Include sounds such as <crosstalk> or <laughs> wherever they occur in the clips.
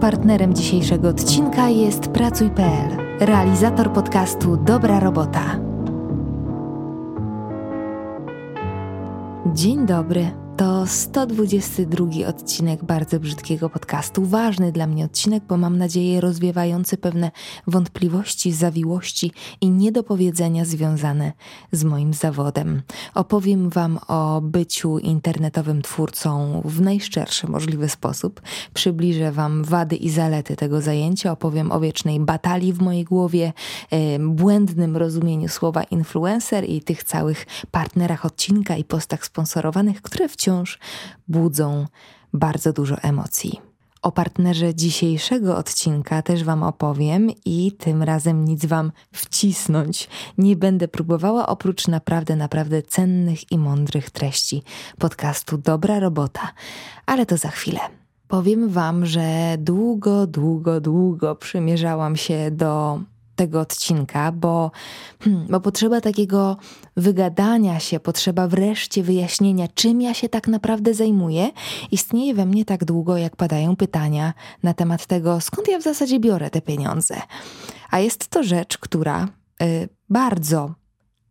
Partnerem dzisiejszego odcinka jest Pracuj.pl, realizator podcastu Dobra Robota. Dzień dobry. To 122 odcinek bardzo brzydkiego podcastu. Ważny dla mnie odcinek, bo mam nadzieję rozwiewający pewne wątpliwości, zawiłości i niedopowiedzenia związane z moim zawodem. Opowiem Wam o byciu internetowym twórcą w najszczerszy możliwy sposób. Przybliżę Wam wady i zalety tego zajęcia. Opowiem o wiecznej batalii w mojej głowie, błędnym rozumieniu słowa influencer i tych całych partnerach odcinka i postach sponsorowanych, które wciąż wciąż budzą bardzo dużo emocji. O partnerze dzisiejszego odcinka też Wam opowiem i tym razem nic Wam wcisnąć nie będę próbowała, oprócz naprawdę, naprawdę cennych i mądrych treści podcastu Dobra Robota, ale to za chwilę. Powiem Wam, że długo, długo, długo przymierzałam się do tego odcinka, bo, hmm, bo potrzeba takiego wygadania się, potrzeba wreszcie wyjaśnienia, czym ja się tak naprawdę zajmuję, istnieje we mnie tak długo, jak padają pytania na temat tego, skąd ja w zasadzie biorę te pieniądze. A jest to rzecz, która y, bardzo,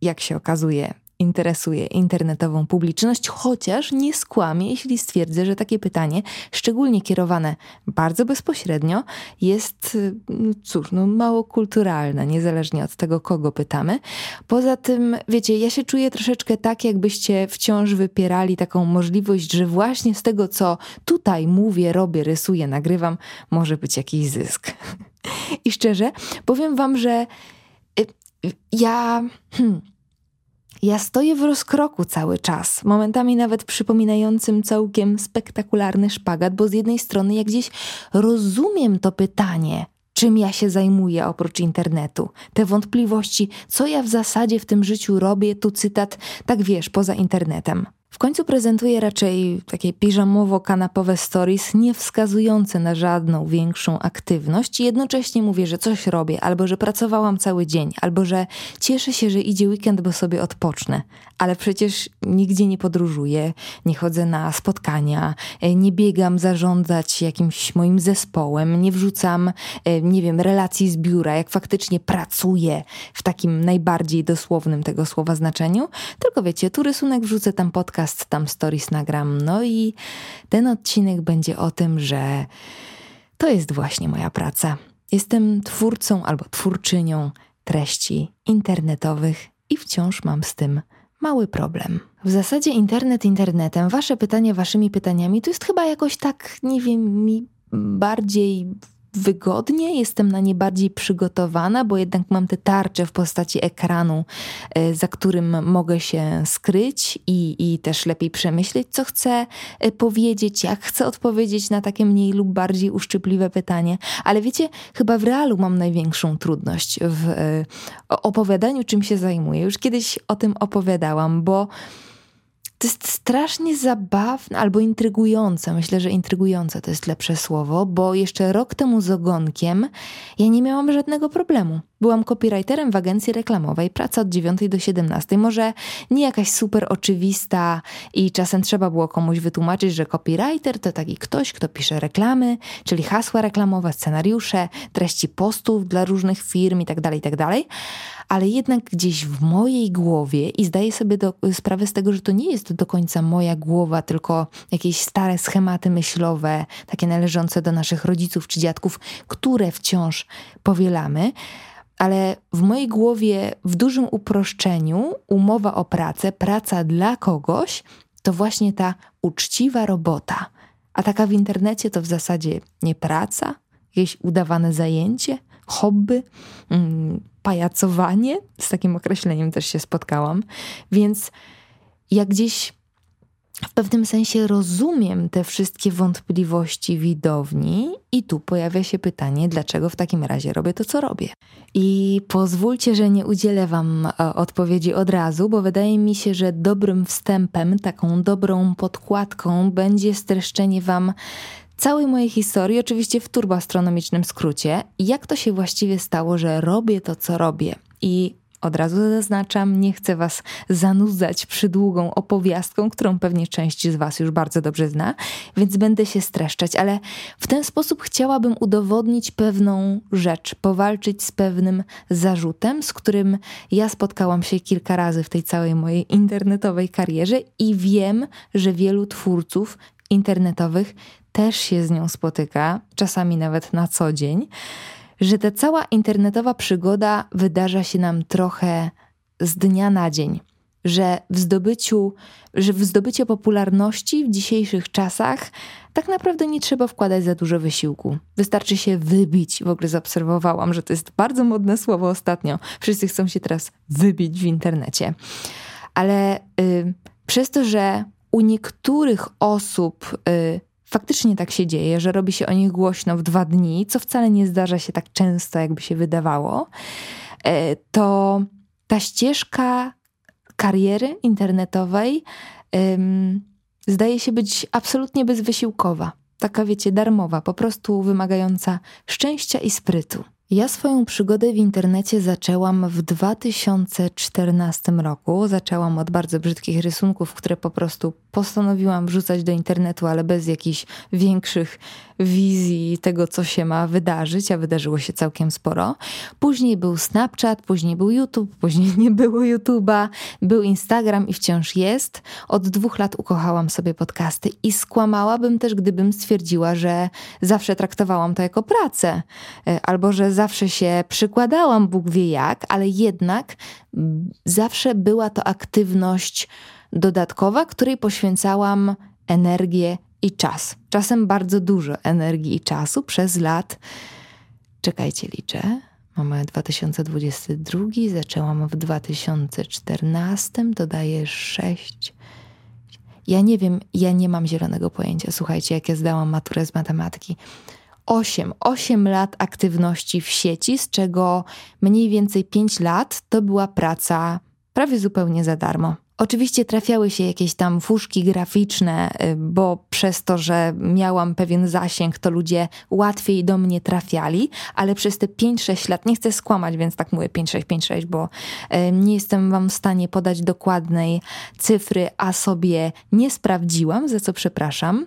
jak się okazuje, interesuje internetową publiczność, chociaż nie skłamię, jeśli stwierdzę, że takie pytanie, szczególnie kierowane bardzo bezpośrednio, jest, no cóż, no mało kulturalne, niezależnie od tego, kogo pytamy. Poza tym, wiecie, ja się czuję troszeczkę tak, jakbyście wciąż wypierali taką możliwość, że właśnie z tego, co tutaj mówię, robię, rysuję, nagrywam, może być jakiś zysk. <laughs> I szczerze, powiem wam, że y, ja... Hmm, ja stoję w rozkroku cały czas, momentami nawet przypominającym całkiem spektakularny szpagat, bo z jednej strony jak gdzieś rozumiem to pytanie, czym ja się zajmuję oprócz internetu, te wątpliwości, co ja w zasadzie w tym życiu robię, tu cytat, tak wiesz, poza internetem. W końcu prezentuję raczej takie piżamowo-kanapowe stories, nie wskazujące na żadną większą aktywność. Jednocześnie mówię, że coś robię, albo że pracowałam cały dzień, albo że cieszę się, że idzie weekend, bo sobie odpocznę. Ale przecież nigdzie nie podróżuję, nie chodzę na spotkania, e, nie biegam zarządzać jakimś moim zespołem, nie wrzucam, e, nie wiem, relacji z biura, jak faktycznie pracuję w takim najbardziej dosłownym tego słowa znaczeniu. Tylko wiecie, tu rysunek wrzucę tam podcast podcast, tam stories nagram. No i ten odcinek będzie o tym, że to jest właśnie moja praca. Jestem twórcą albo twórczynią treści internetowych i wciąż mam z tym mały problem. W zasadzie internet internetem, wasze pytania waszymi pytaniami, to jest chyba jakoś tak, nie wiem, mi bardziej wygodnie, jestem na nie bardziej przygotowana, bo jednak mam te tarcze w postaci ekranu, e, za którym mogę się skryć i, i też lepiej przemyśleć, co chcę e, powiedzieć, jak chcę odpowiedzieć na takie mniej lub bardziej uszczypliwe pytanie. Ale wiecie, chyba w realu mam największą trudność w e, opowiadaniu, czym się zajmuję. Już kiedyś o tym opowiadałam, bo to jest strasznie zabawne albo intrygujące. Myślę, że intrygujące to jest lepsze słowo, bo jeszcze rok temu z ogonkiem ja nie miałam żadnego problemu. Byłam copywriterem w agencji reklamowej, praca od 9 do 17. Może nie jakaś super oczywista i czasem trzeba było komuś wytłumaczyć, że copywriter to taki ktoś, kto pisze reklamy, czyli hasła reklamowe, scenariusze, treści postów dla różnych firm itd., tak itd., tak ale jednak gdzieś w mojej głowie i zdaję sobie do, sprawę z tego, że to nie jest do końca moja głowa, tylko jakieś stare schematy myślowe, takie należące do naszych rodziców czy dziadków, które wciąż powielamy ale w mojej głowie, w dużym uproszczeniu, umowa o pracę, praca dla kogoś, to właśnie ta uczciwa robota. A taka w internecie to w zasadzie nie praca, jakieś udawane zajęcie, hobby, mm, pajacowanie. Z takim określeniem też się spotkałam. Więc jak gdzieś w pewnym sensie rozumiem te wszystkie wątpliwości widowni, i tu pojawia się pytanie, dlaczego w takim razie robię to, co robię. I pozwólcie, że nie udzielę Wam e, odpowiedzi od razu, bo wydaje mi się, że dobrym wstępem, taką dobrą podkładką będzie streszczenie Wam całej mojej historii, oczywiście w turboastronomicznym skrócie, jak to się właściwie stało, że robię to, co robię. I Od razu zaznaczam, nie chcę Was zanudzać przydługą opowiastką, którą pewnie część z Was już bardzo dobrze zna, więc będę się streszczać, ale w ten sposób chciałabym udowodnić pewną rzecz, powalczyć z pewnym zarzutem, z którym ja spotkałam się kilka razy w tej całej mojej internetowej karierze i wiem, że wielu twórców internetowych też się z nią spotyka, czasami nawet na co dzień że ta cała internetowa przygoda wydarza się nam trochę z dnia na dzień. Że w zdobyciu, że w zdobycie popularności w dzisiejszych czasach tak naprawdę nie trzeba wkładać za dużo wysiłku. Wystarczy się wybić. W ogóle zaobserwowałam, że to jest bardzo modne słowo ostatnio. Wszyscy chcą się teraz wybić w internecie. Ale y, przez to, że u niektórych osób y, faktycznie tak się dzieje, że robi się o nich głośno w dwa dni, co wcale nie zdarza się tak często, jakby się wydawało, e, to ta ścieżka kariery internetowej zdaje się być absolutnie bezwysiłkowa. Taka, wiecie, darmowa, po prostu wymagająca szczęścia i sprytu. Ja swoją przygodę w internecie zaczęłam w 2014 roku. Zaczęłam od bardzo brzydkich rysunków, które po prostu postanowiłam wrzucać do internetu, ale bez jakichś większych wizji tego, co się ma wydarzyć, a wydarzyło się całkiem sporo. Później był Snapchat, później był YouTube, później <laughs> nie było YouTube'a, był Instagram i wciąż jest. Od dwóch lat ukochałam sobie podcasty i skłamałabym też, gdybym stwierdziła, że zawsze traktowałam to jako pracę, e, albo że zawsze się przykładałam, Bóg wie jak, ale jednak zawsze była to aktywność dodatkowa, której poświęcałam energię i czas. Czasem bardzo dużo energii i czasu przez lat. Czekajcie, liczę. Mamy 2022, zaczęłam w 2014, dodaję 6. Ja nie wiem, ja nie mam zielonego pojęcia. Słuchajcie, jak ja zdałam maturę z matematyki. 8, 8 lat aktywności w sieci, z czego mniej więcej 5 lat to była praca prawie zupełnie za darmo. Oczywiście trafiały się jakieś tam fuszki graficzne, y, bo przez to, że miałam pewien zasięg, to ludzie łatwiej do mnie trafiali, ale przez te 5-6 lat, nie chcę skłamać, więc tak mówię 5-6-5-6, bo y, nie jestem wam w stanie podać dokładnej cyfry, a sobie nie sprawdziłam, za co przepraszam.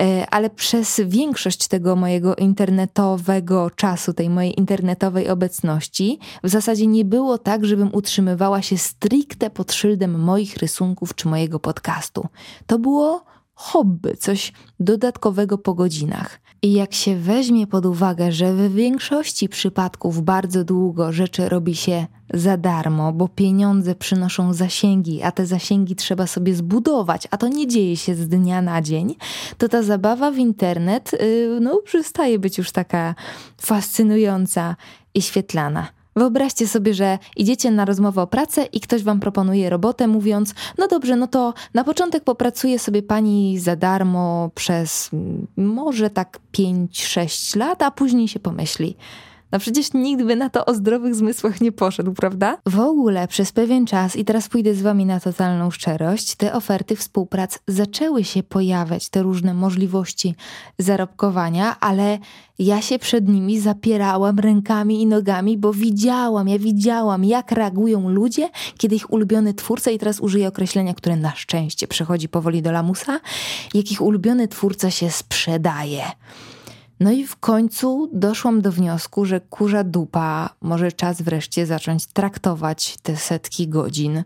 E, ale przez większość tego mojego internetowego czasu, tej mojej internetowej obecności, w zasadzie nie było tak, żebym utrzymywała się stricte pod szyldem moich rysunków czy mojego podcastu. To było hobby, coś dodatkowego po godzinach. I jak się weźmie pod uwagę, że w większości przypadków bardzo długo rzeczy robi się za darmo, bo pieniądze przynoszą zasięgi, a te zasięgi trzeba sobie zbudować, a to nie dzieje się z dnia na dzień, to ta zabawa w internet yy, no, przestaje być już taka fascynująca i świetlana. Wyobraźcie sobie, że idziecie na rozmowę o pracę i ktoś wam proponuje robotę, mówiąc: No dobrze, no to na początek popracuje sobie pani za darmo przez mm, może tak 5-6 lat, a później się pomyśli. No przecież nikt by na to o zdrowych zmysłach nie poszedł, prawda? W ogóle przez pewien czas, i teraz pójdę z wami na totalną szczerość, te oferty współprac zaczęły się pojawiać, te różne możliwości zarobkowania, ale ja się przed nimi zapierałam rękami i nogami, bo widziałam, ja widziałam, jak reagują ludzie, kiedy ich ulubiony twórca, i teraz użyję określenia, które na szczęście przechodzi powoli do lamusa, jak ich ulubiony twórca się sprzedaje. No i w końcu doszłam do wniosku, że kurza dupa, może czas wreszcie zacząć traktować te setki godzin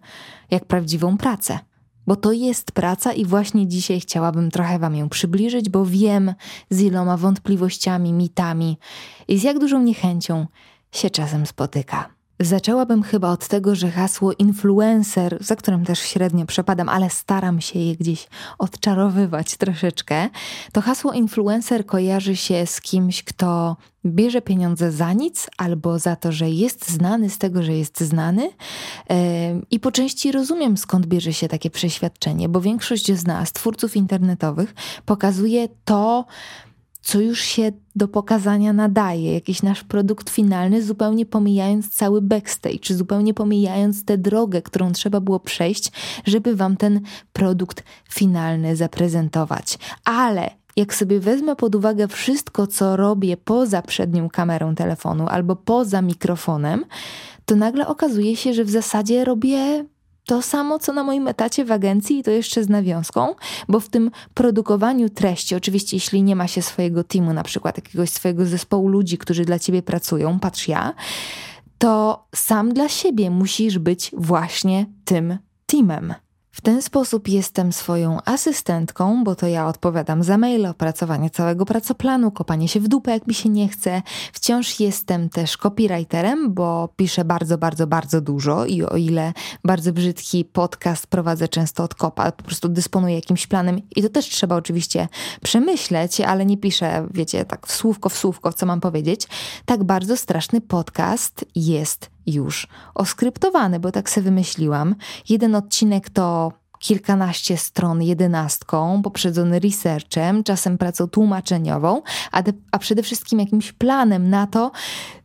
jak prawdziwą pracę. Bo to jest praca i właśnie dzisiaj chciałabym trochę Wam ją przybliżyć, bo wiem z iloma wątpliwościami, mitami i z jak dużą niechęcią się czasem spotyka. Zaczęłabym chyba od tego, że hasło influencer, za którym też średnio przepadam, ale staram się je gdzieś odczarowywać troszeczkę, to hasło influencer kojarzy się z kimś, kto bierze pieniądze za nic albo za to, że jest znany z tego, że jest znany. I po części rozumiem, skąd bierze się takie przeświadczenie, bo większość z nas, twórców internetowych, pokazuje to, co już się do pokazania nadaje, jakiś nasz produkt finalny, zupełnie pomijając cały backstage, zupełnie pomijając tę drogę, którą trzeba było przejść, żeby wam ten produkt finalny zaprezentować. Ale jak sobie wezmę pod uwagę wszystko, co robię poza przednią kamerą telefonu albo poza mikrofonem, to nagle okazuje się, że w zasadzie robię to samo, co na moim etacie w agencji, i to jeszcze z nawiązką, bo w tym produkowaniu treści, oczywiście, jeśli nie ma się swojego teamu, na przykład jakiegoś swojego zespołu ludzi, którzy dla ciebie pracują, patrz ja, to sam dla siebie musisz być właśnie tym teamem. Ten sposób jestem swoją asystentką, bo to ja odpowiadam za maile, opracowanie całego pracoplanu, kopanie się w dupę, jak mi się nie chce. Wciąż jestem też copywriterem, bo piszę bardzo, bardzo, bardzo dużo i o ile bardzo brzydki podcast prowadzę często od kopa, po prostu dysponuję jakimś planem i to też trzeba oczywiście przemyśleć, ale nie piszę, wiecie, tak w słówko w słówko, co mam powiedzieć. Tak bardzo straszny podcast jest już oskryptowany, bo tak sobie wymyśliłam. Jeden odcinek to kilkanaście stron jedenastką, poprzedzony researchem, czasem pracą tłumaczeniową, a, de, a przede wszystkim jakimś planem na to,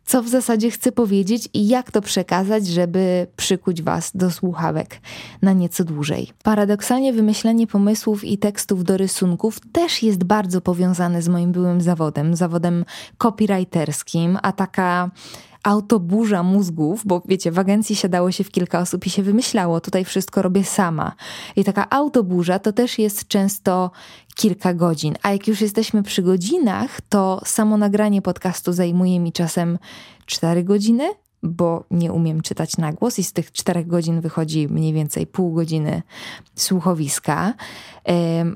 co w zasadzie chcę powiedzieć i jak to przekazać, żeby przykuć Was do słuchawek na nieco dłużej. Paradoksalnie wymyślenie pomysłów i tekstów do rysunków też jest bardzo powiązane z moim byłym zawodem, zawodem copywriterskim, a taka autoburza mózgów, bo wiecie, w agencji siadało się w kilka osób i się wymyślało, tutaj wszystko robię sama. I taka autoburza to też jest często kilka godzin. A jak już jesteśmy przy godzinach, to samo nagranie podcastu zajmuje mi czasem 4 godziny, bo nie umiem czytać na głos i z tych czterech godzin wychodzi mniej więcej pół godziny słuchowiska.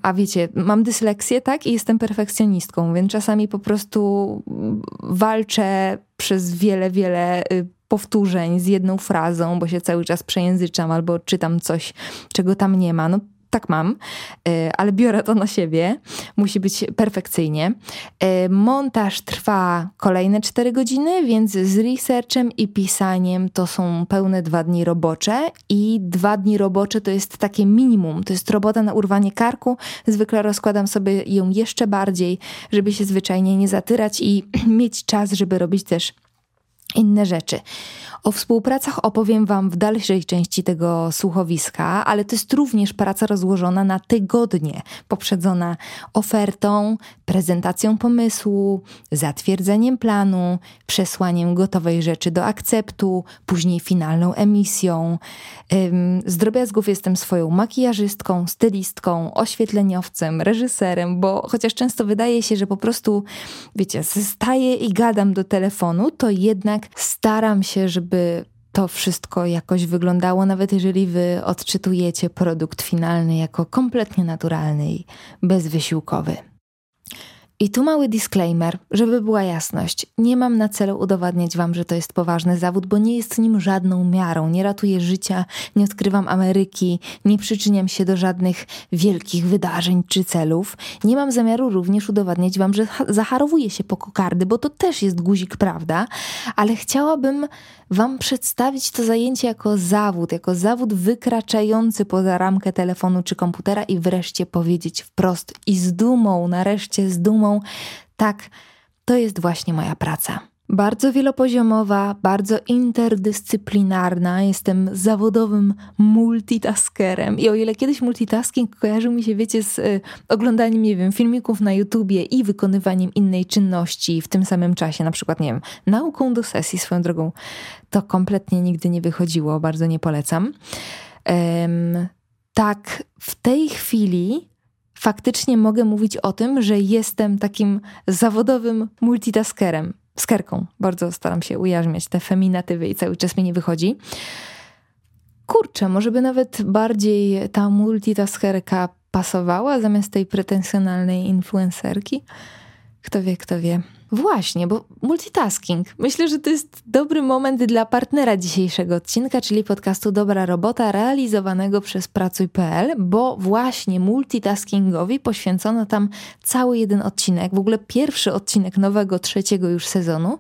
A wiecie, mam dysleksję, tak? I jestem perfekcjonistką, więc czasami po prostu walczę przez wiele, wiele y, powtórzeń z jedną frazą, bo się cały czas przejęzyczam albo czytam coś, czego tam nie ma. No tak mam, e, ale biorę to na siebie. Musi być perfekcyjnie. E, montaż trwa kolejne 4 godziny, więc z researchem i pisaniem to są pełne dwa dni robocze i dwa dni robocze to jest takie minimum. To jest robota na urwanie karku. Zwykle rozkładam sobie ją jeszcze bardziej, żeby się zwyczajnie nie zatyrać i <clears throat> mieć czas, żeby robić też inne rzeczy. O współpracach opowiem Wam w dalszej części tego słuchowiska, ale to jest również praca rozłożona na tygodnie, poprzedzona ofertą, prezentacją pomysłu, zatwierdzeniem planu, przesłaniem gotowej rzeczy do akceptu, później finalną emisją. Z drobiazgów jestem swoją makijażystką, stylistką, oświetleniowcem, reżyserem, bo chociaż często wydaje się, że po prostu, wiecie, staję i gadam do telefonu, to jednak staram się, żeby to wszystko jakoś wyglądało, nawet jeżeli wy odczytujecie produkt finalny jako kompletnie naturalny i bezwysiłkowy. I tu mały disclaimer, żeby była jasność. Nie mam na celu udowadniać wam, że to jest poważny zawód, bo nie jest nim żadną miarą. Nie ratuję życia, nie odkrywam Ameryki, nie przyczyniam się do żadnych wielkich wydarzeń czy celów. Nie mam zamiaru również udowadniać wam, że zacharowuję się po kokardy, bo to też jest guzik, prawda? Ale chciałabym wam przedstawić to zajęcie jako zawód, jako zawód wykraczający poza ramkę telefonu czy komputera i wreszcie powiedzieć wprost i z dumą, nareszcie z dumą, tak, to jest właśnie moja praca. Bardzo wielopoziomowa, bardzo interdyscyplinarna. Jestem zawodowym multitaskerem. I o ile kiedyś multitasking kojarzył mi się, wiecie, z y, oglądaniem, nie wiem, filmików na YouTubie i wykonywaniem innej czynności w tym samym czasie, na przykład, nie wiem, nauką do sesji swoją drogą, to kompletnie nigdy nie wychodziło, bardzo nie polecam. Um, tak, w tej chwili faktycznie mogę mówić o tym, że jestem takim zawodowym multitaskerem, skerką. Bardzo staram się ujarzmiać te feminatywy i cały czas mi nie wychodzi. Kurczę, może by nawet bardziej ta multitaskerka pasowała zamiast tej pretensjonalnej influencerki? Kto wie, kto wie. Właśnie, bo multitasking. Myślę, że to jest dobry moment dla partnera dzisiejszego odcinka, czyli podcastu Dobra Robota, realizowanego przez Pracuj.pl, bo właśnie multitaskingowi poświęcono tam cały jeden odcinek, w ogóle pierwszy odcinek nowego, trzeciego już sezonu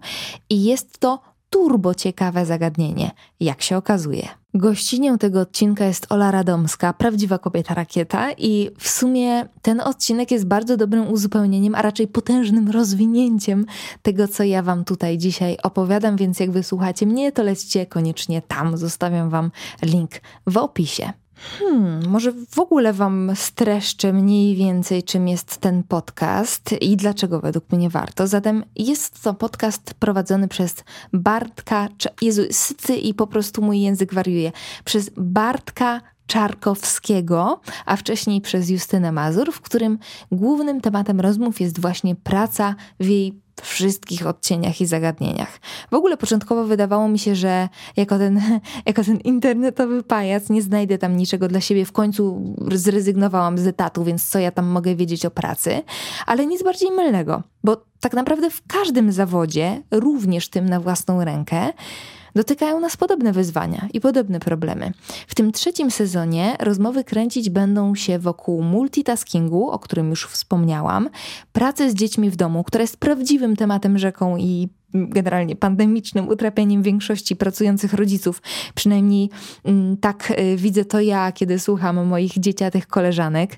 i jest to turbo ciekawe zagadnienie, jak się okazuje. Gościnią tego odcinka jest Ola Radomska, prawdziwa kobieta rakieta i w sumie ten odcinek jest bardzo dobrym uzupełnieniem, a raczej potężnym <laughs> rozwinięciem tego, co ja wam tutaj dzisiaj opowiadam, więc jak wysłuchacie mnie, to lećcie koniecznie tam. Zostawiam wam link w opisie. Hmm, może w ogóle Wam streszczę mniej więcej, czym jest ten podcast i dlaczego według mnie warto. Zatem jest to podcast prowadzony przez Bartka, Jezu, sycy i po prostu mój język wariuje, przez Bartka Czarkowskiego, a wcześniej przez Justynę Mazur, w którym głównym tematem rozmów jest właśnie praca w jej wszystkich odcieniach i zagadnieniach. W ogóle początkowo wydawało mi się, że jako ten, <laughs> jako ten internetowy pajac nie znajdę tam niczego dla siebie. W końcu zrezygnowałam z etatu, więc co ja tam mogę wiedzieć o pracy? Ale nic bardziej mylnego, bo tak naprawdę w każdym zawodzie, również tym na własną rękę, dotykają nas podobne wyzwania i podobne problemy. W tym trzecim sezonie rozmowy kręcić będą się wokół multitaskingu, o którym już wspomniałam, pracy z dziećmi w domu, która jest prawdziwym tematem rzeką i generalnie pandemicznym utrapieniem większości pracujących rodziców. Przynajmniej mm, tak y, widzę to ja, kiedy słucham moich dzieciatych koleżanek.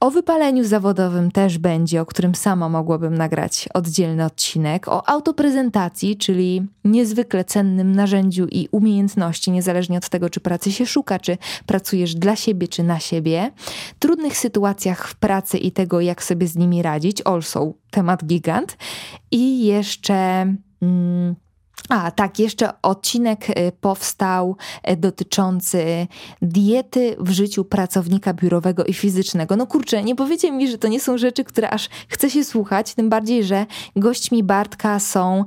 O wypaleniu zawodowym też będzie, o którym sama mogłabym nagrać oddzielny odcinek. O autoprezentacji, czyli niezwykle cennym narzędziu i umiejętności, niezależnie od tego, czy pracy się szuka, czy pracujesz dla siebie, czy na siebie. Trudnych sytuacjach w pracy i tego, jak sobie z nimi radzić. Also temat gigant. I jeszcze. Mm, a tak, jeszcze odcinek y, powstał y, dotyczący diety w życiu pracownika biurowego i fizycznego. No kurczę, nie powiecie mi, że to nie są rzeczy, które aż chce się słuchać, tym bardziej, że gośćmi Bartka są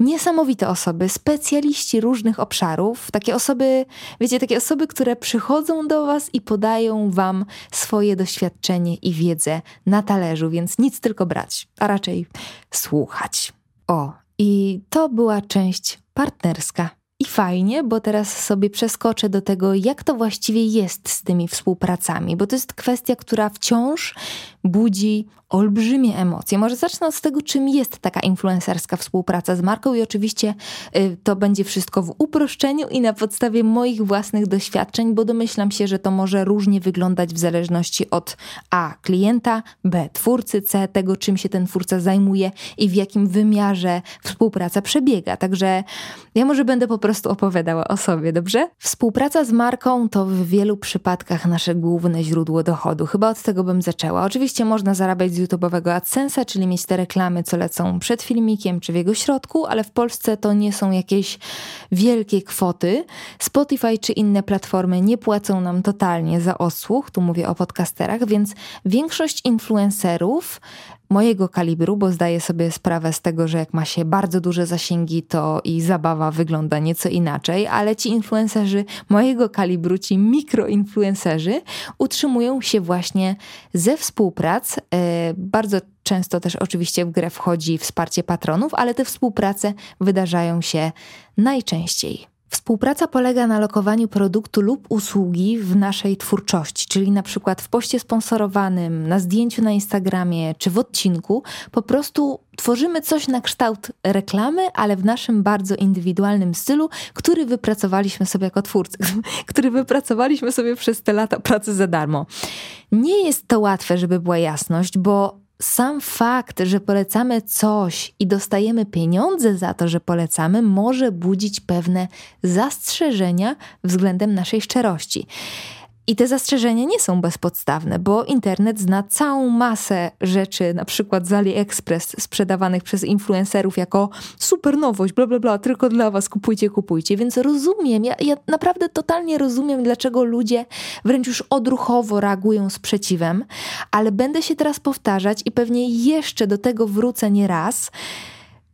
niesamowite osoby, specjaliści różnych obszarów, takie osoby, wiecie, takie osoby, które przychodzą do Was i podają Wam swoje doświadczenie i wiedzę na talerzu, więc nic tylko brać, a raczej słuchać. O, i to była część partnerska. I fajnie, bo teraz sobie przeskoczę do tego, jak to właściwie jest z tymi współpracami, bo to jest kwestia, która wciąż budzi olbrzymie emocje. Może zacznę od tego, czym jest taka influencerska współpraca z marką i oczywiście y, to będzie wszystko w uproszczeniu i na podstawie moich własnych doświadczeń, bo domyślam się, że to może różnie wyglądać w zależności od A klienta, B twórcy, C tego, czym się ten twórca zajmuje i w jakim wymiarze współpraca przebiega. Także ja może będę po prostu opowiadała o sobie, dobrze? Współpraca z marką to w wielu przypadkach nasze główne źródło dochodu. Chyba od tego bym zaczęła. Oczywiście można zarabiać z YouTube'owego AdSense'a, czyli mieć te reklamy, co lecą przed filmikiem czy w jego środku, ale w Polsce to nie są jakieś wielkie kwoty. Spotify czy inne platformy nie płacą nam totalnie za osłuch, tu mówię o podcasterach, więc większość influencerów mojego kalibru, bo zdaję sobie sprawę z tego, że jak ma się bardzo duże zasięgi, to i zabawa wygląda nieco inaczej, ale ci influencerzy mojego kalibru, ci mikroinfluencerzy, utrzymują się właśnie ze współprac. E, bardzo często też oczywiście w grę wchodzi wsparcie patronów, ale te współprace wydarzają się najczęściej Współpraca polega na lokowaniu produktu lub usługi w naszej twórczości, czyli na przykład w poście sponsorowanym, na zdjęciu na Instagramie czy w odcinku. Po prostu tworzymy coś na kształt reklamy, ale w naszym bardzo indywidualnym stylu, który wypracowaliśmy sobie jako twórcy, <laughs> który wypracowaliśmy sobie przez te lata pracy za darmo. Nie jest to łatwe, żeby była jasność, bo sam fakt, że polecamy coś i dostajemy pieniądze za to, że polecamy, może budzić pewne zastrzeżenia względem naszej szczerości. I te zastrzeżenia nie są bezpodstawne, bo internet zna całą masę rzeczy, na przykład z AliExpress sprzedawanych przez influencerów jako super nowość, bla bla bla, tylko dla was, kupujcie, kupujcie. Więc rozumiem, ja, ja naprawdę totalnie rozumiem, dlaczego ludzie wręcz już odruchowo reagują sprzeciwem, ale będę się teraz powtarzać i pewnie jeszcze do tego wrócę nie raz,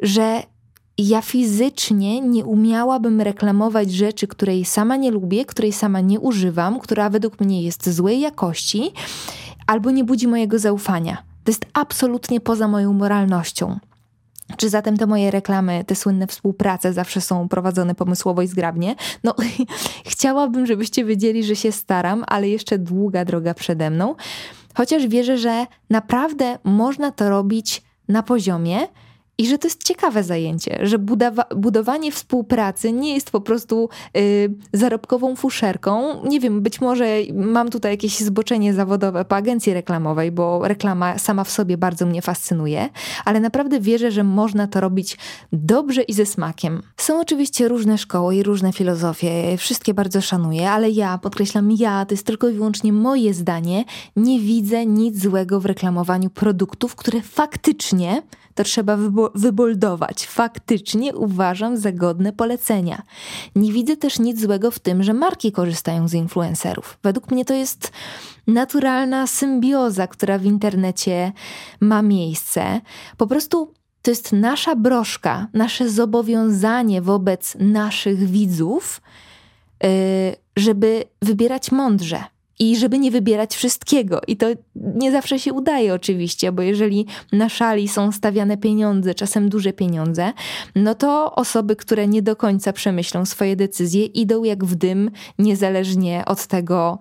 że ja fizycznie nie umiałabym reklamować rzeczy, której sama nie lubię, której sama nie używam, która według mnie jest złej jakości albo nie budzi mojego zaufania. To jest absolutnie poza moją moralnością. Czy zatem te moje reklamy, te słynne współprace zawsze są prowadzone pomysłowo i zgrabnie? No, <laughs> chciałabym, żebyście wiedzieli, że się staram, ale jeszcze długa droga przede mną. Chociaż wierzę, że naprawdę można to robić na poziomie, i że to jest ciekawe zajęcie, że budowa- budowanie współpracy nie jest po prostu y, zarobkową fuszerką. Nie wiem, być może mam tutaj jakieś zboczenie zawodowe po agencji reklamowej, bo reklama sama w sobie bardzo mnie fascynuje, ale naprawdę wierzę, że można to robić dobrze i ze smakiem. Są oczywiście różne szkoły i różne filozofie, wszystkie bardzo szanuję, ale ja, podkreślam ja, to jest tylko i wyłącznie moje zdanie, nie widzę nic złego w reklamowaniu produktów, które faktycznie to trzeba wyboldować. Faktycznie uważam za godne polecenia. Nie widzę też nic złego w tym, że marki korzystają z influencerów. Według mnie to jest naturalna symbioza, która w internecie ma miejsce. Po prostu to jest nasza broszka, nasze zobowiązanie wobec naszych widzów, y, żeby wybierać mądrze i żeby nie wybierać wszystkiego. I to nie zawsze się udaje, oczywiście, bo jeżeli na szali są stawiane pieniądze, czasem duże pieniądze, no to osoby, które nie do końca przemyślą swoje decyzje, idą jak w dym, niezależnie od tego,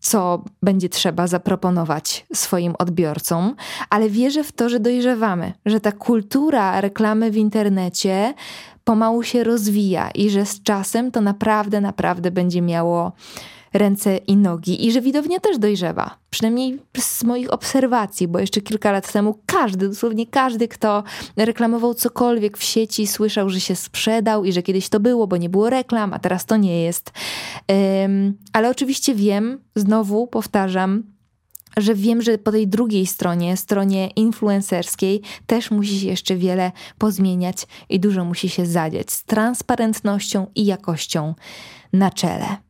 co będzie trzeba zaproponować swoim odbiorcom, ale wierzę w to, że dojrzewamy, że ta kultura reklamy w internecie pomału się rozwija i że z czasem to naprawdę, naprawdę będzie miało ręce i nogi i że widownia też dojrzewa. Przynajmniej z moich obserwacji, bo jeszcze kilka lat temu każdy, dosłownie każdy, kto reklamował cokolwiek w sieci, słyszał, że się sprzedał i że kiedyś to było, bo nie było reklam, a teraz to nie jest. Um, ale oczywiście wiem, znowu powtarzam, że wiem, że po tej drugiej stronie, stronie influencerskiej, też musi się jeszcze wiele pozmieniać i dużo musi się zadziać z transparentnością i jakością na czele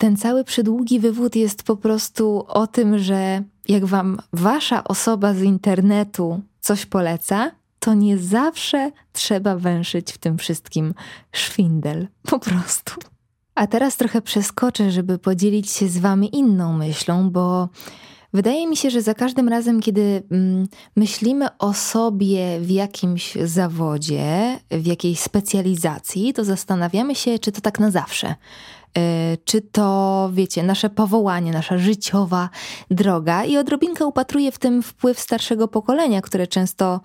ten cały przydługi wywód jest po prostu o tym, że jak wam wasza osoba z internetu coś poleca, to nie zawsze trzeba węszyć w tym wszystkim szwindel. Po prostu. A teraz trochę przeskoczę, żeby podzielić się z wami inną myślą, bo wydaje mi się, że za każdym razem, kiedy mm, myślimy o sobie w jakimś zawodzie, w jakiejś specjalizacji, to zastanawiamy się, czy to tak na zawsze czy to, wiecie, nasze powołanie, nasza życiowa droga i odrobinkę upatruję w tym wpływ starszego pokolenia, które często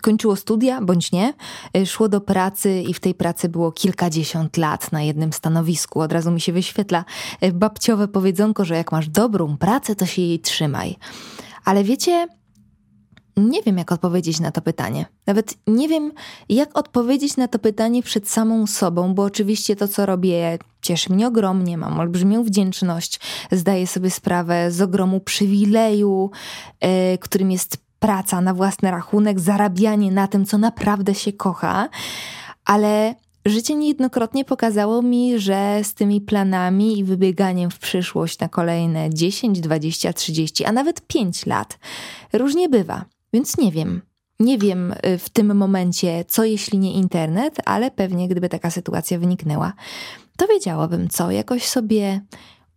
kończyło studia, bądź nie, e, szło do pracy i w tej pracy było kilkadziesiąt lat na jednym stanowisku. Od razu mi się wyświetla e, babciowe powiedzonko, że jak masz dobrą pracę, to się jej trzymaj. Ale wiecie, nie wiem, jak odpowiedzieć na to pytanie. Nawet nie wiem, jak odpowiedzieć na to pytanie przed samą sobą, bo oczywiście to, co robię, cieszy mnie ogromnie, mam olbrzymią wdzięczność, zdaję sobie sprawę z ogromu przywileju, yy, którym jest praca na własny rachunek, zarabianie na tym, co naprawdę się kocha, ale Życie niejednokrotnie pokazało mi, że z tymi planami i wybieganiem w przyszłość na kolejne 10, 20, 30, a nawet 5 lat różnie bywa. Więc nie wiem. Nie wiem y, w tym momencie, co jeśli nie internet, ale pewnie gdyby taka sytuacja wyniknęła, to wiedziałabym co, jakoś sobie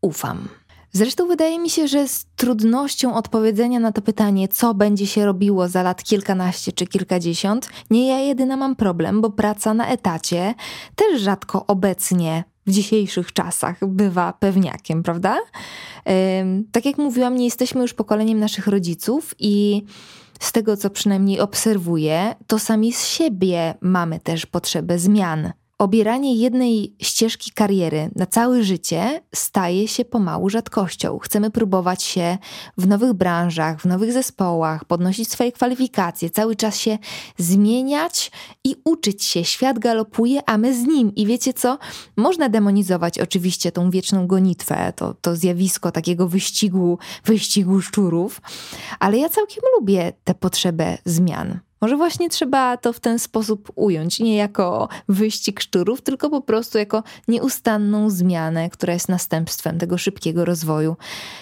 ufam. Zresztą wydaje mi się, że z trudnością odpowiedzenia na to pytanie, co będzie się robiło za lat kilkanaście czy kilkadziesiąt, nie ja jedyna mam problem, bo praca na etacie też rzadko obecnie w dzisiejszych czasach bywa pewniakiem, prawda? Tak jak mówiłam, nie jesteśmy już pokoleniem naszych rodziców i z tego co przynajmniej obserwuję, to sami z siebie mamy też potrzebę zmian obieranie jednej ścieżki kariery na całe życie staje się pomału rzadkością. Chcemy próbować się w nowych branżach, w nowych zespołach, podnosić swoje kwalifikacje, cały czas się zmieniać i uczyć się. Świat galopuje, a my z nim. I wiecie co? Można demonizować oczywiście tą wieczną gonitwę, to, to zjawisko takiego wyścigu, wyścigu szczurów, ale ja całkiem lubię tę potrzebę zmian. Może właśnie trzeba to w ten sposób ująć, nie jako wyścig szczurów, tylko po prostu jako nieustanną zmianę, która jest następstwem tego szybkiego rozwoju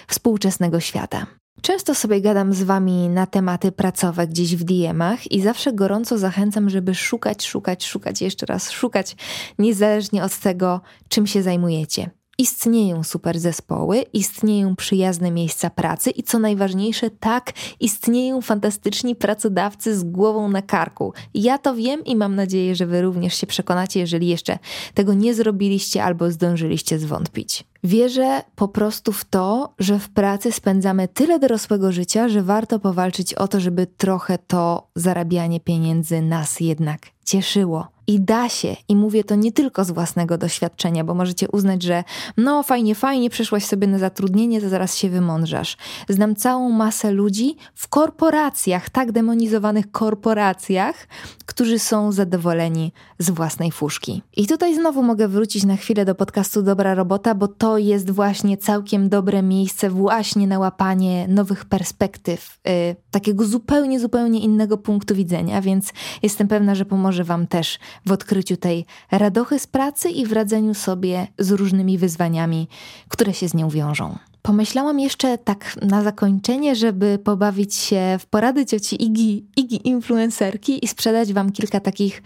współczesnego świata. Często sobie gadam z wami na tematy pracowe gdzieś w DM-ach i zawsze gorąco zachęcam, żeby szukać, szukać, szukać, jeszcze raz szukać, niezależnie od tego, czym się zajmujecie. Istnieją super zespoły, istnieją przyjazne miejsca pracy i co najważniejsze, tak, istnieją fantastyczni pracodawcy z głową na karku. Ja to wiem i mam nadzieję, że Wy również się przekonacie, jeżeli jeszcze tego nie zrobiliście albo zdążyliście zwątpić. Wierzę po prostu w to, że w pracy spędzamy tyle dorosłego życia, że warto powalczyć o to, żeby trochę to zarabianie pieniędzy nas jednak cieszyło. I da się, i mówię to nie tylko z własnego doświadczenia, bo możecie uznać, że no fajnie, fajnie, przeszłaś sobie na zatrudnienie, to zaraz się wymądrzasz. Znam całą masę ludzi w korporacjach, tak demonizowanych korporacjach, którzy są zadowoleni z własnej fuszki. I tutaj znowu mogę wrócić na chwilę do podcastu Dobra Robota, bo to jest właśnie całkiem dobre miejsce właśnie na łapanie nowych perspektyw, yy, takiego zupełnie, zupełnie innego punktu widzenia, więc jestem pewna, że pomoże Wam też w odkryciu tej radochy z pracy i w radzeniu sobie z różnymi wyzwaniami, które się z nią wiążą. Pomyślałam jeszcze tak na zakończenie, żeby pobawić się w porady cioci Igi, Igi influencerki i sprzedać Wam kilka takich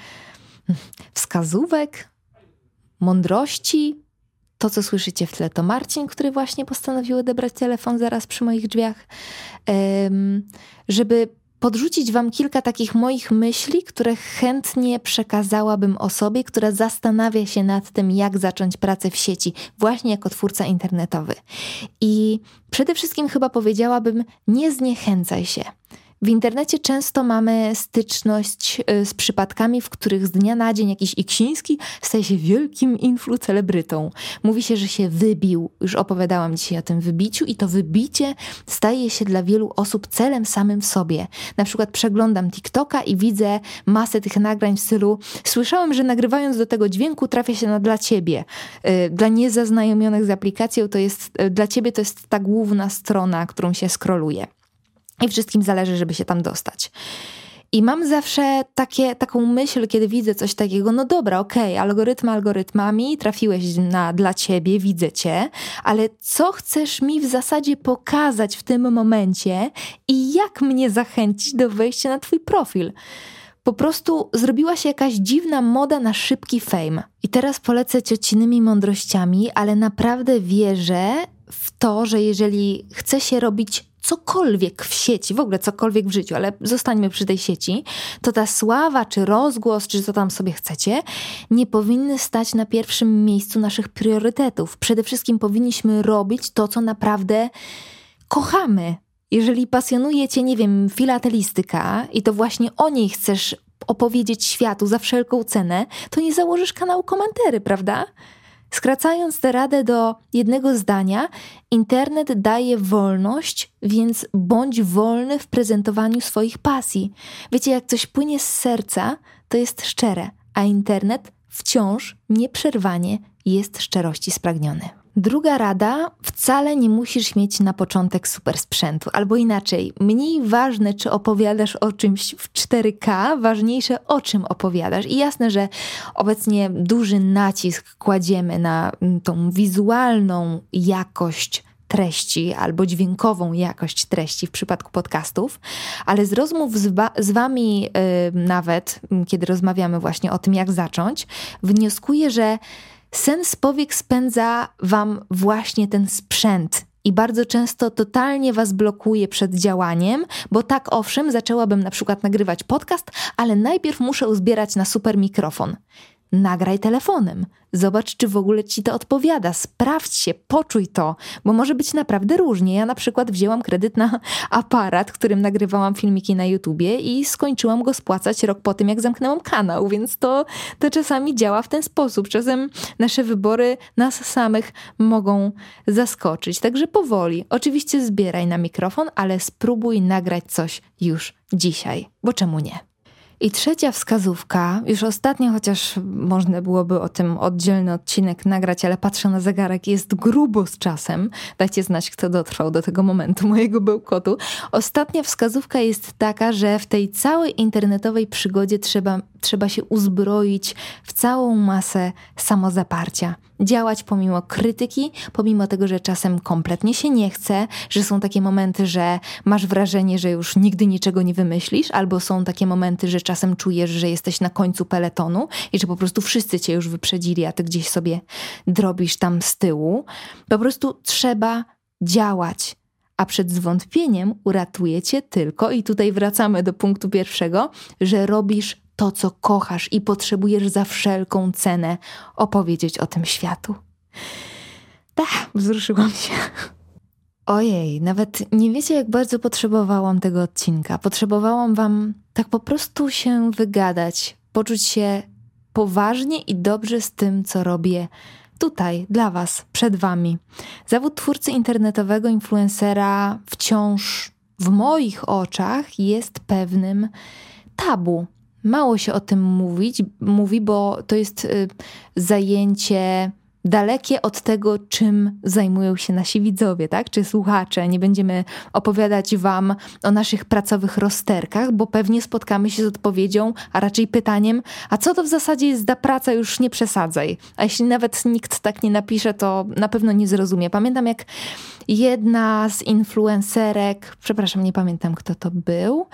wskazówek, mądrości. To, co słyszycie w tle, to Marcin, który właśnie postanowił odebrać telefon zaraz przy moich drzwiach, żeby podrzucić Wam kilka takich moich myśli, które chętnie przekazałabym osobie, która zastanawia się nad tym, jak zacząć pracę w sieci, właśnie jako twórca internetowy. I przede wszystkim chyba powiedziałabym: nie zniechęcaj się. W internecie często mamy styczność y, z przypadkami, w których z dnia na dzień jakiś Iksiński staje się wielkim influcelebrytą. Mówi się, że się wybił. Już opowiadałam dzisiaj o tym wybiciu i to wybicie staje się dla wielu osób celem samym w sobie. Na przykład przeglądam TikToka i widzę masę tych nagrań w stylu słyszałem, że nagrywając do tego dźwięku trafia się na dla ciebie. Y, dla niezaznajomionych z aplikacją to jest, y, dla ciebie to jest ta główna strona, którą się skroluje. I wszystkim zależy, żeby się tam dostać. I mam zawsze takie, taką myśl, kiedy widzę coś takiego, no dobra, okej, okay, algorytmy algorytmami, trafiłeś na dla ciebie, widzę cię, ale co chcesz mi w zasadzie pokazać w tym momencie i jak mnie zachęcić do wejścia na twój profil? Po prostu zrobiła się jakaś dziwna moda na szybki fame. I teraz polecę ciocinymi mądrościami, ale naprawdę wierzę w to, że jeżeli chce się robić cokolwiek w sieci, w ogóle cokolwiek w życiu, ale zostańmy przy tej sieci, to ta sława, czy rozgłos, czy co tam sobie chcecie, nie powinny stać na pierwszym miejscu naszych priorytetów. Przede wszystkim powinniśmy robić to, co naprawdę kochamy. Jeżeli pasjonuje cię, nie wiem, filatelistyka i to właśnie o niej chcesz opowiedzieć światu za wszelką cenę, to nie założysz kanału komentary, prawda? Skracając tę radę do jednego zdania, internet daje wolność, więc bądź wolny w prezentowaniu swoich pasji. Wiecie, jak coś płynie z serca, to jest szczere, a internet wciąż nieprzerwanie jest szczerości spragniony. Druga rada, wcale nie musisz mieć na początek super sprzętu, albo inaczej, mniej ważne, czy opowiadasz o czymś w 4K, ważniejsze o czym opowiadasz. I jasne, że obecnie duży nacisk kładziemy na mm, tą wizualną jakość treści albo dźwiękową jakość treści w przypadku podcastów, ale z rozmów z, z Wami, yy, nawet mm, kiedy rozmawiamy właśnie o tym, jak zacząć, wnioskuję, że Sens powiek spędza wam właśnie ten sprzęt. I bardzo często totalnie was blokuje przed działaniem, bo tak owszem, zaczęłabym na przykład nagrywać podcast, ale najpierw muszę uzbierać na super mikrofon nagraj telefonem. Zobacz, czy w ogóle ci to odpowiada. Sprawdź się, poczuj to, bo może być naprawdę różnie. Ja na przykład wzięłam kredyt na <laughs> aparat, którym nagrywałam filmiki na YouTubie i skończyłam go spłacać rok po tym, jak zamknęłam kanał, więc to, to czasami działa w ten sposób. Czasem nasze wybory nas samych mogą zaskoczyć. Także powoli. Oczywiście zbieraj na mikrofon, ale spróbuj nagrać coś już dzisiaj, bo czemu nie? I trzecia wskazówka, już ostatnio, chociaż można byłoby o tym oddzielny odcinek nagrać, ale patrzę na zegarek, jest grubo z czasem. Dajcie znać, kto dotrwał do tego momentu mojego bełkotu. Ostatnia wskazówka jest taka, że w tej całej internetowej przygodzie trzeba, trzeba się uzbroić w całą masę samozaparcia. Działać pomimo krytyki, pomimo tego, że czasem kompletnie się nie chce, że są takie momenty, że masz wrażenie, że już nigdy niczego nie wymyślisz, albo są takie momenty, że czasem czujesz, że jesteś na końcu peletonu i że po prostu wszyscy cię już wyprzedzili, a ty gdzieś sobie drobisz tam z tyłu. Po prostu trzeba działać a przed zwątpieniem uratuje cię tylko, i tutaj wracamy do punktu pierwszego, że robisz to, co kochasz i potrzebujesz za wszelką cenę opowiedzieć o tym światu. Tak, wzruszyłam się. Ojej, nawet nie wiecie, jak bardzo potrzebowałam tego odcinka. Potrzebowałam wam tak po prostu się wygadać, poczuć się poważnie i dobrze z tym, co robię tutaj, dla Was, przed Wami. Zawód twórcy internetowego influencera wciąż w moich oczach jest pewnym tabu. Mało się o tym mówić, mówi, bo to jest y, zajęcie dalekie od tego, czym zajmują się nasi widzowie, tak? Czy słuchacze. Nie będziemy opowiadać Wam o naszych pracowych rozterkach, bo pewnie spotkamy się z odpowiedzią, a raczej pytaniem, a co to w zasadzie jest za praca, już nie przesadzaj. A jeśli nawet nikt tak nie napisze, to na pewno nie zrozumie. Pamiętam, jak jedna z influencerek, przepraszam, nie pamiętam kto to był,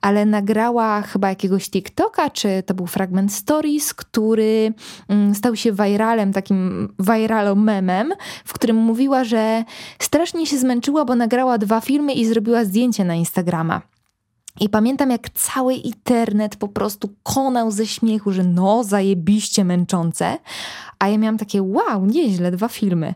ale nagrała chyba jakiegoś TikToka, czy to był fragment stories, który mm, stał się viralem, takim viralom memem, w którym mówiła, że strasznie się zmęczyła, bo nagrała dwa filmy i zrobiła zdjęcie na Instagrama. I pamiętam, jak cały internet po prostu konał ze śmiechu, że no, zajebiście męczące. A ja miałam takie, wow, nieźle, dwa filmy.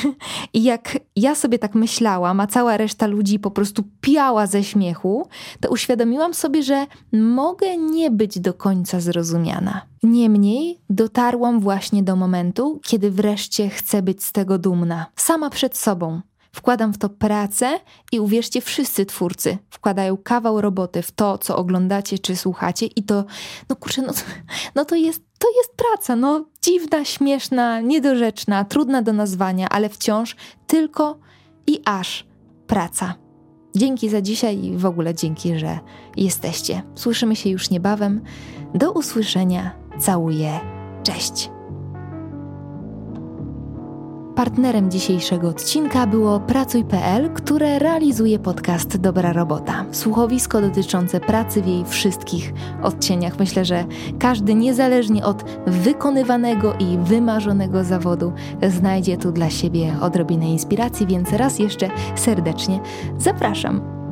<laughs> I jak ja sobie tak myślałam, a cała reszta ludzi po prostu piała ze śmiechu, to uświadomiłam sobie, że mogę nie być do końca zrozumiana. Niemniej dotarłam właśnie do momentu, kiedy wreszcie chcę być z tego dumna, sama przed sobą Wkładam w to pracę i uwierzcie, wszyscy twórcy wkładają kawał roboty w to, co oglądacie czy słuchacie i to, no kurczę, no, no to jest to jest praca, no dziwna, śmieszna, niedorzeczna, trudna do nazwania, ale wciąż tylko i aż praca. Dzięki za dzisiaj i w ogóle dzięki, że jesteście. Słyszymy się już niebawem. Do usłyszenia. Całuję. Cześć. Partnerem dzisiejszego odcinka było Pracuj.pl, które realizuje podcast Dobra Robota. Słuchowisko dotyczące pracy w jej wszystkich odcieniach. Myślę, że każdy, niezależnie od wykonywanego i wymarzonego zawodu, znajdzie tu dla siebie odrobinę inspiracji, więc raz jeszcze serdecznie zapraszam.